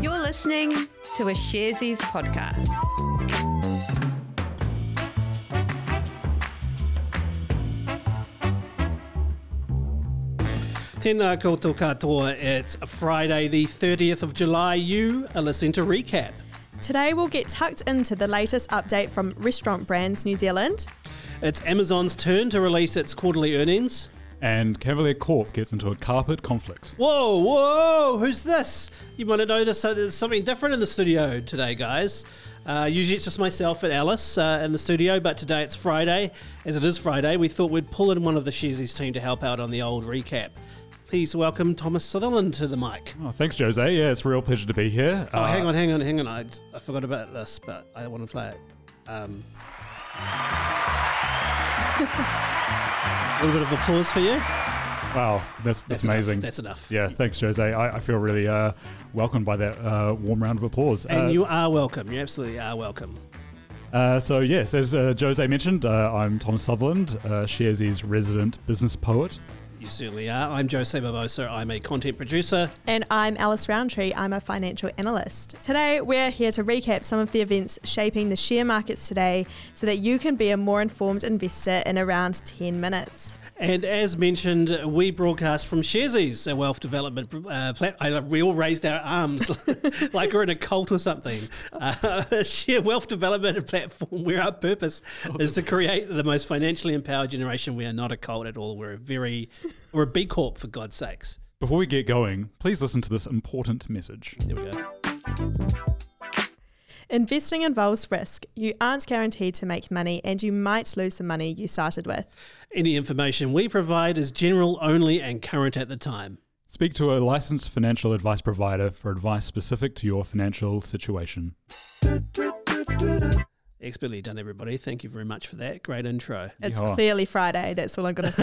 You're listening to a Sharesies podcast. Tēnā koutou katoa. It's Friday, the 30th of July. You are listening to Recap. Today we'll get tucked into the latest update from Restaurant Brands New Zealand. It's Amazon's turn to release its quarterly earnings. And Cavalier Corp gets into a carpet conflict. Whoa, whoa, who's this? You might have noticed that there's something different in the studio today, guys. Uh, usually it's just myself and Alice uh, in the studio, but today it's Friday. As it is Friday, we thought we'd pull in one of the Sharesies team to help out on the old recap. Please welcome Thomas Sutherland to the mic. Oh, thanks, Jose. Yeah, it's a real pleasure to be here. Oh, hang on, hang on, hang on. I, I forgot about this, but I want to play it. Um, a little bit of applause for you. Wow, that's that's, That's enough, amazing. that's enough. Yeah, thanks, Jose. I, I feel really uh, welcomed by that uh, warm round of applause. And Uh, you are welcome. You absolutely are welcome. Uh, so yes, as uh, Jose mentioned, uh, I'm Thomas Sutherland, uh, Sharesies resident business poet. You certainly are. I'm Jose Barbosa. I'm a content producer. And I'm Alice Roundtree, I'm a financial analyst. Today we're here to recap some of the events shaping the share markets today so that you can be a more informed investor in around 10 minutes. And as mentioned, we broadcast from Sharesies, a wealth development uh, platform. We all raised our arms like we're in a cult or something. Uh, share wealth development platform where our purpose is to create the most financially empowered generation. We are not a cult at all. We're a very, we're a B Corp for God's sakes. Before we get going, please listen to this important message. There we go. Investing involves risk. You aren't guaranteed to make money and you might lose the money you started with. Any information we provide is general only and current at the time. Speak to a licensed financial advice provider for advice specific to your financial situation. Expertly done, everybody. Thank you very much for that. Great intro. It's Yeah. clearly Friday, that's all I'm going to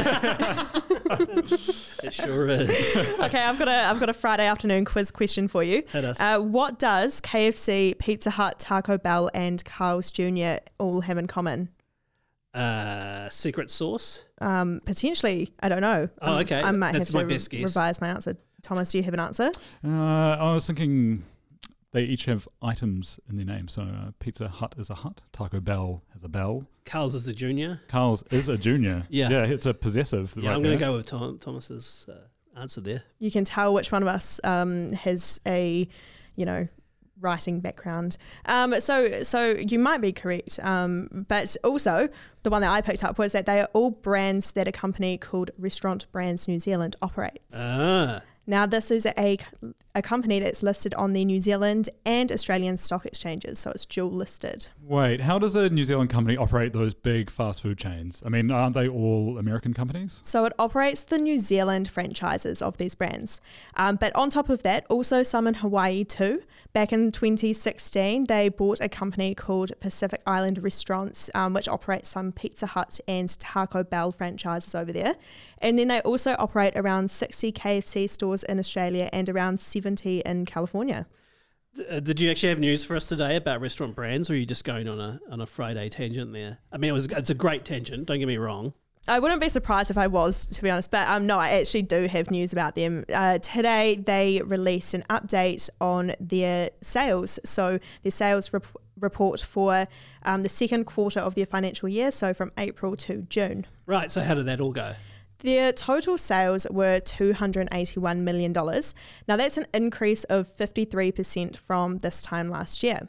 say. It sure is. okay, I've got a I've got a Friday afternoon quiz question for you. Hit us. Uh, what does KFC, Pizza Hut, Taco Bell, and Carl's Jr. all have in common? Uh, secret sauce. Um, potentially, I don't know. Oh, okay. I might That's have my to best guess. revise my answer. Thomas, do you have an answer? Uh, I was thinking they each have items in their name. So uh, Pizza Hut is a hut, Taco Bell has a bell, Carl's is the junior. Carl's is a junior. Yeah. yeah, it's a possessive. Yeah, right I'm going to go with Tom, Thomas's uh, answer there. You can tell which one of us um, has a, you know, writing background. Um, so, so you might be correct. Um, but also, the one that I picked up was that they are all brands that a company called Restaurant Brands New Zealand operates. Ah, Now, this is a, a company that's listed on the New Zealand and Australian stock exchanges, so it's dual listed. Wait, how does a New Zealand company operate those big fast food chains? I mean, aren't they all American companies? So it operates the New Zealand franchises of these brands. Um, but on top of that, also some in Hawaii too. Back in 2016, they bought a company called Pacific Island Restaurants, um, which operates some Pizza Hut and Taco Bell franchises over there. And then they also operate around 60 KFC stores in Australia and around 70 in California. D- uh, did you actually have news for us today about restaurant brands, or are you just going on a on a Friday tangent there? I mean, it was it's a great tangent. Don't get me wrong. I wouldn't be surprised if I was, to be honest, but um, no, I actually do have news about them. Uh, today, they released an update on their sales. So, their sales rep- report for um, the second quarter of their financial year, so from April to June. Right. So how did that all go? Their total sales were $281 million. Now, that's an increase of 53% from this time last year.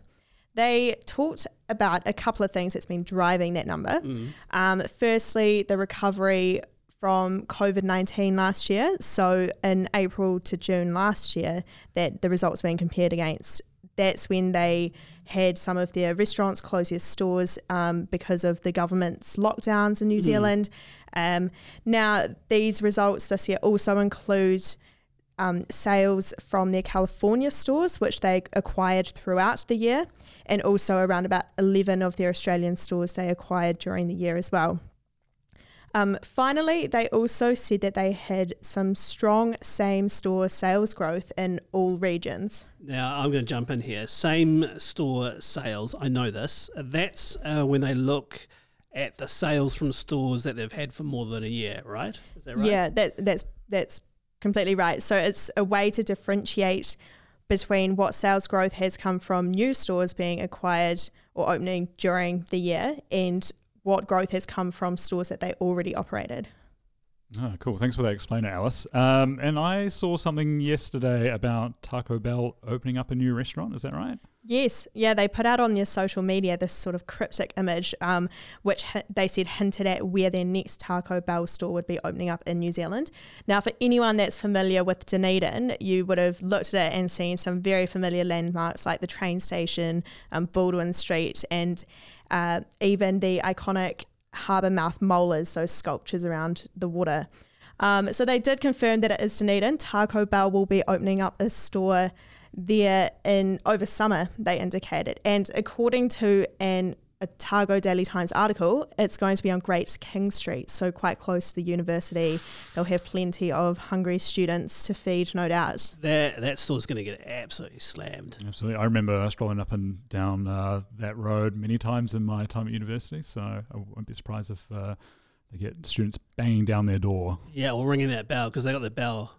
They talked about a couple of things that's been driving that number. Um, firstly, the recovery from COVID 19 last year. So, in April to June last year, that the results being compared against, that's when they had some of their restaurants close their stores um, because of the government's lockdowns in New Zealand. Um, now, these results this year also include um, sales from their California stores, which they acquired throughout the year, and also around about 11 of their Australian stores they acquired during the year as well. Um, finally, they also said that they had some strong same store sales growth in all regions. Now I'm going to jump in here. Same store sales. I know this. That's uh, when they look at the sales from stores that they've had for more than a year, right? Is that right? Yeah, that, that's that's completely right. So it's a way to differentiate between what sales growth has come from new stores being acquired or opening during the year and what growth has come from stores that they already operated. Oh, cool. Thanks for that explainer, Alice. Um, and I saw something yesterday about Taco Bell opening up a new restaurant. Is that right? Yes, yeah, they put out on their social media this sort of cryptic image, um, which hi- they said hinted at where their next Taco Bell store would be opening up in New Zealand. Now, for anyone that's familiar with Dunedin, you would have looked at it and seen some very familiar landmarks like the train station, um, Baldwin Street, and uh, even the iconic harbour mouth molars, those sculptures around the water. Um, so they did confirm that it is Dunedin. Taco Bell will be opening up a store there in over summer, they indicated. And according to an Otago Daily Times article, it's going to be on Great King Street, so quite close to the university. They'll have plenty of hungry students to feed, no doubt. That that store's going to get absolutely slammed. Absolutely. I remember strolling up and down uh, that road many times in my time at university, so I won't be surprised if uh, they get students banging down their door. Yeah, or ringing that bell because they got the bell,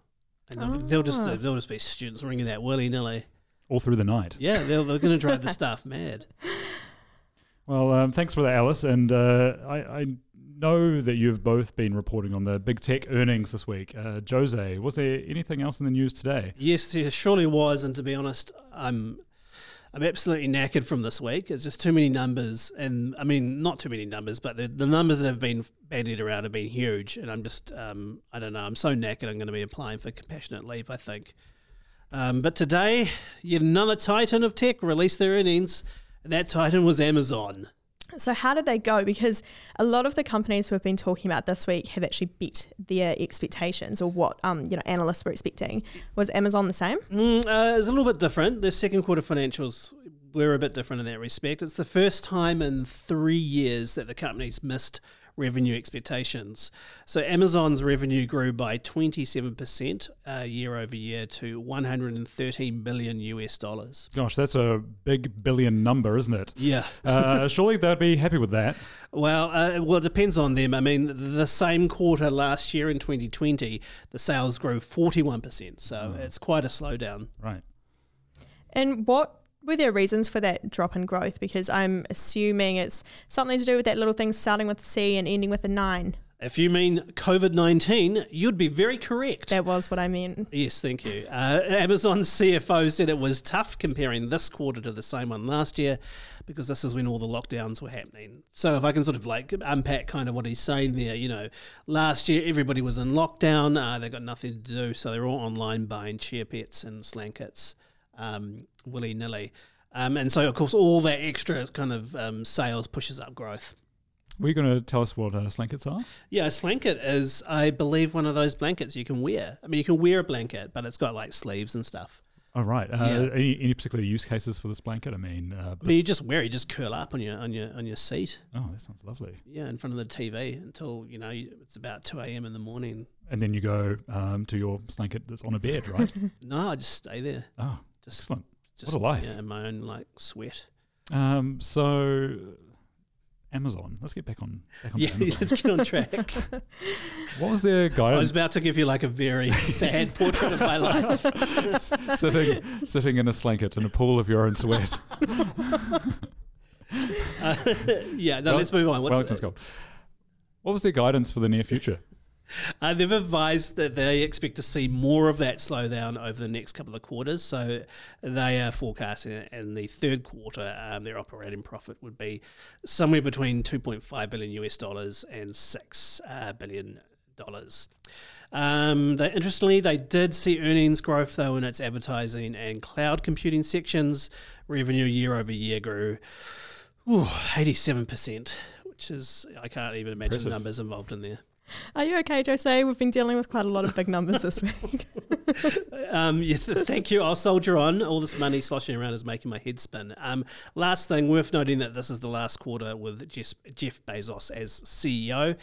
and they'll, they'll just Ah. they'll just be students ringing that willy nilly. all through the night. Yeah, they're, they're going to drive the staff mad. Well, um, thanks for that, Alice. And uh, I, I know that you've both been reporting on the big tech earnings this week. Uh, Jose, was there anything else in the news today? Yes, there surely was, and to be honest, I'm I'm absolutely knackered from this week. It's just too many numbers, and I mean not too many numbers, but the, the numbers that have been bandied around have been huge, and I'm just um, I don't know. I'm so knackered. I'm going to be applying for compassionate leave. I think. Um, but today, yet another titan of tech released their earnings, that titan was Amazon. So, how did they go? Because a lot of the companies we've been talking about this week have actually beat their expectations or what um, you know analysts were expecting. Was Amazon the same? Mm, uh, it's a little bit different. The second quarter financials were a bit different in that respect. It's the first time in three years that the company's missed revenue expectations. So Amazon's revenue grew by 27% uh, year over year to 113 billion US dollars. Gosh, that's a big billion number, isn't it? Yeah. Uh, surely they'd be happy with that. Well, uh, well, it depends on them. I mean, the same quarter last year in 2020, the sales grew 41%. So it's quite a slowdown. Right. And what were there reasons for that drop in growth? Because I'm assuming it's something to do with that little thing starting with C and ending with a nine. If you mean COVID 19, you'd be very correct. That was what I meant. Yes, thank you. Uh, Amazon's CFO said it was tough comparing this quarter to the same one last year because this is when all the lockdowns were happening. So, if I can sort of like unpack kind of what he's saying there, you know, last year everybody was in lockdown, uh, they got nothing to do, so they're all online buying Chia Pets and slankets um, willy nilly. Um, and so, of course, all that extra kind of um, sales pushes up growth. Were you going to tell us what uh, slankets are? Yeah, a slanket is, I believe, one of those blankets you can wear. I mean, you can wear a blanket, but it's got like sleeves and stuff. Oh, right. Uh, Yeah. any, any particular use cases for this blanket? I mean, uh, I mean, you just wear it, you just curl up on your on your on your seat, oh, that sounds lovely. yeah, in front of the TV until you know it's about two a.m. in the morning. And then you go um, to your blanket that's on a bed, right? No, I just stay there, oh, just excellent. Just What a life. yeah, in my own like sweat. Um, so, Amazon. Let's get back on back on Yeah, Amazon. let's get on track. What was their guidance? I was about to give you like a very sad portrait of my life. sitting sitting in a slanket in a pool of your own sweat. Uh, yeah, no, Well- let's move on. What's Wellington's Gold. What was their guidance for the near future? Uh, they've advised that they expect to see more of that slowdown over the next couple of quarters. So they are forecasting in the third quarter, um, their operating profit would be somewhere between 2.5 billion US dollars and six uh, billion dollars. Um, they, interestingly, they did see earnings growth though in its advertising and cloud computing sections. Revenue year over year grew ooh, 87%, which is, I can't even imagine the numbers involved in there. Are you okay, Jose? We've been dealing with quite a lot of big numbers this week. Um, yes, thank you. I'll soldier on. All this money sloshing around is making my head spin. Um, last thing, worth noting that this is the last quarter with Jeff, Jeff Bezos as CEO.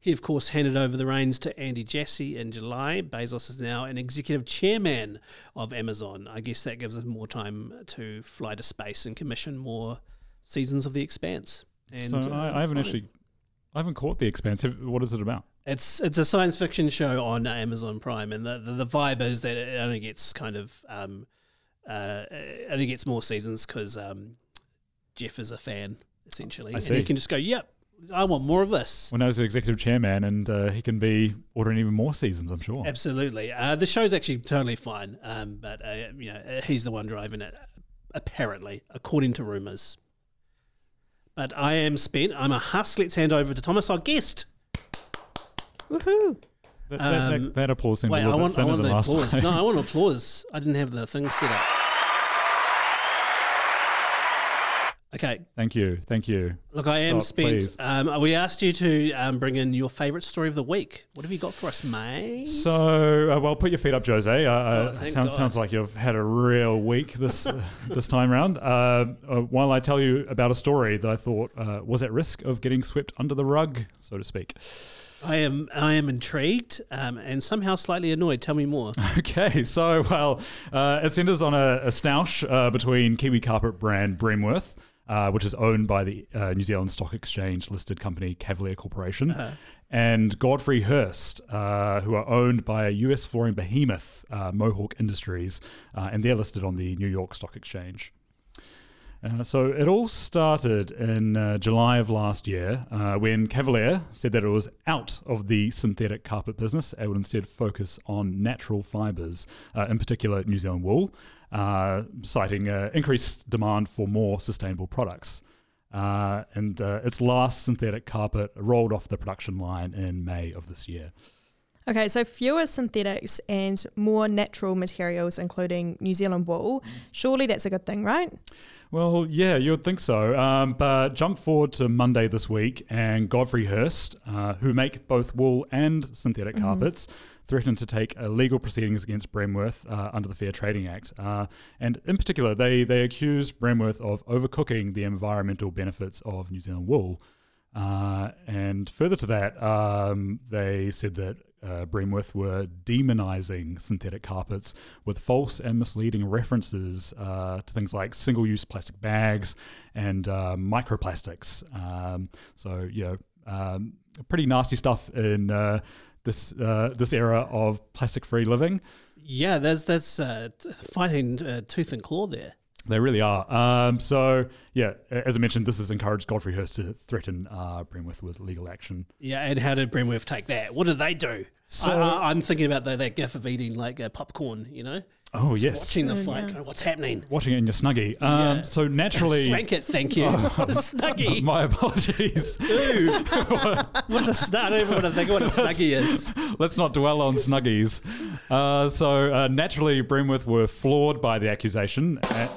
He, of course, handed over the reins to Andy Jassy in July. Bezos is now an executive chairman of Amazon. I guess that gives him more time to fly to space and commission more seasons of The Expanse. And, so uh, I, I haven't fine. actually, I haven't caught the expanse. What is it about? It's it's a science fiction show on Amazon Prime, and the, the, the vibe is that it only gets kind of um, uh, it only gets more seasons because um, Jeff is a fan essentially, and he can just go, "Yep, I want more of this." Well, now he's the executive chairman, and uh, he can be ordering even more seasons. I'm sure. Absolutely, uh, the show's actually totally fine, um, but uh, you know he's the one driving it, apparently, according to rumours. But I am spent. I'm a husk. Let's hand over to Thomas, our guest. Woohoo! That, that, Um, that, that applause seemed Wait, a I little want, bit I thinner want than the last applause. time. No, I want applause. I didn't have the thing set up. Okay, Thank you, thank you. look, I am Stop, spent. Um, we asked you to um, bring in your favourite story of the week. What have you got for us, mate? So, uh, well, put your feet up, Jose. Uh, uh, Oh, sounds, God. sounds like you've had a real week this uh, this time round. Uh, uh, while I tell you about a story that I thought uh, was at risk of getting swept under the rug, so to speak. I am, I am intrigued um, and somehow slightly annoyed. Tell me more. Okay, so well, uh, it centres on a, a stoush uh, between Kiwi carpet brand Bremworth, uh, which is owned by the uh, New Zealand Stock Exchange listed company Cavalier Corporation, and Godfrey Hirst, uh, who are owned by a US flooring behemoth, uh, Mohawk Industries, uh, and they're listed on the New York Stock Exchange. Uh, so it all started in uh, July of last year uh, when Cavalier said that it was out of the synthetic carpet business. It would instead focus on natural fibres, uh, in particular New Zealand wool, uh, citing uh, increased demand for more sustainable products. Uh, and uh, its last synthetic carpet rolled off the production line in May of this year. Okay, so fewer synthetics and more natural materials, including New Zealand wool. Surely that's a good thing, right? Well, yeah, you would think so. Um, but jump forward to Monday this week, and Godfrey Hirst, uh, who make both wool and synthetic carpets, threatened to take uh, legal proceedings against Bremworth uh, under the Fair Trading Act. Uh, and in particular, they, they accused Bremworth of overcooking the environmental benefits of New Zealand wool. Uh, and further to that, um, they said that uh, Bremworth were demonizing synthetic carpets with false and misleading references uh, to things like single use plastic bags and uh, microplastics. Um, so, you know, um, pretty nasty stuff in uh, this, uh, this era of plastic free living. Yeah, there's there's uh, fighting tooth and claw there. They really are. Um, so, yeah, as I mentioned, this has encouraged Godfrey Hirst to threaten uh, Bremworth with legal action. Yeah, and how did Bremworth take that? What did they do? So- I, I, I'm thinking about the, that gif of eating like uh, popcorn, you know, Oh, Just yes. watching the Oh, fight. yeah. What's happening? Watching it in your snuggie. Um, Yeah. So naturally, Swank it, thank you. what a snuggie. my apologies. Ew. What's a snuggie? I don't even want to think of what a snuggie is. Let's not dwell on snuggies. Uh, so uh, naturally, Bremworth were floored by the accusation. Uh,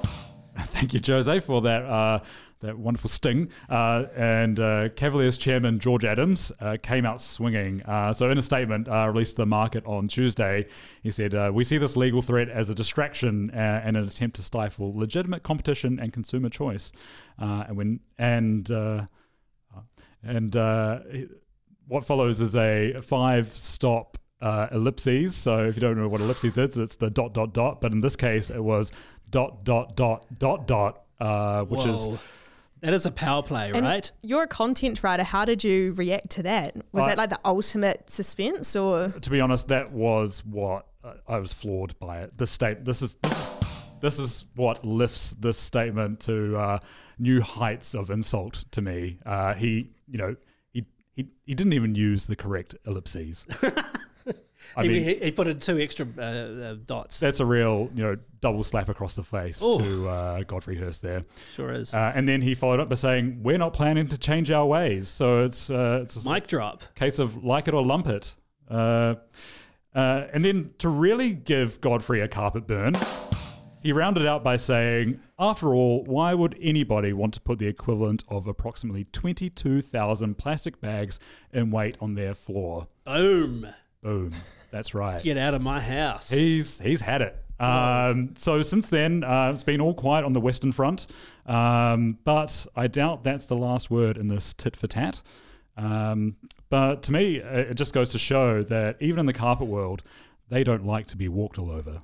thank you, Jose, for that. Uh, that wonderful sting. Uh, and uh, Cavaliers chairman George Adams uh, came out swinging. Uh, so, in a statement uh, released to the market on Tuesday, he said, uh, We see this legal threat as a distraction and an attempt to stifle legitimate competition and consumer choice. And when and and what follows is a five stop uh, ellipses. So if you don't know what ellipses is, it's the dot dot dot. But in this case, it was dot dot dot dot dot, uh, which is That is a power play, And right? You're a content writer. How did you react to that? Was I- that like the ultimate suspense, or to be honest, that was what uh, I was floored by it. This state, this is this is, this is what lifts this statement to uh, new heights of insult to me. Uh, he, you know, he, he he didn't even use the correct ellipses. I he, mean, he, he put in two extra uh, uh, dots. that's a real, you know, double slap across the face Oh. to uh, Godfrey Hirst there. Sure is. Uh, and then he followed up by saying, "We're not planning to change our ways." So it's uh, it's a Mic drop. case of like it or lump it. Uh, uh, and then to really give Godfrey a carpet burn, he rounded out by saying, "After all, why would anybody want to put the equivalent of approximately twenty-two thousand plastic bags in weight on their floor?" Boom. Boom. That's right. Get out of my house. He's he's had it. Um, so since then, uh, it's been all quiet on the Western Front, um, but I doubt that's the last word in this tit for tat. Um, but to me, uh, it just goes to show that even in the carpet world, they don't like to be walked all over.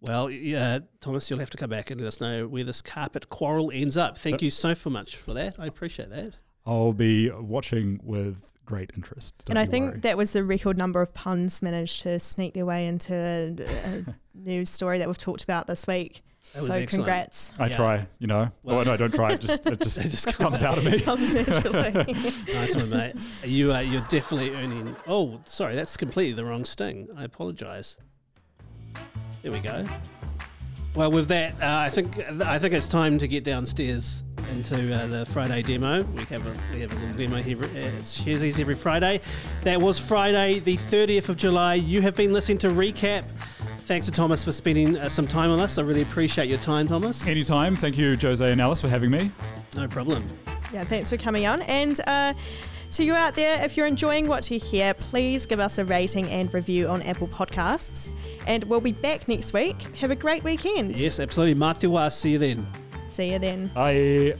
Well, yeah, Thomas, you'll have to come back and let us know where this carpet quarrel ends up. Thank you so much for that. I appreciate that. I'll be watching with great interest. and I think worry. that was the record number of puns managed to sneak their way into a, a news story that we've talked about this week. That so excellent. congrats. I yeah. try, you know. Well- oh no, don't try. It just it just, It just comes out of me. Comes naturally. Nice one, mate. You are you're definitely earning. Oh, sorry, that's completely the wrong sting. I apologise. There we go. Well, with that, uh, I think I think it's time to get downstairs into uh, the Friday demo. We have a we have a little demo here at Sharesies every Friday. That was Friday, the 30th of July. You have been listening to Recap. Thanks to Thomas for spending uh, some time with us. I really appreciate your time, Thomas. Anytime. Thank you, Jose and Alice, for having me. No problem. Yeah, thanks for coming on. And uh, to you out there, if you're enjoying what you hear, please give us a rating and review on Apple Podcasts. And we'll be back next week. Have a great weekend. Yes, absolutely. Mā te wā. See you then. See you then. Bye.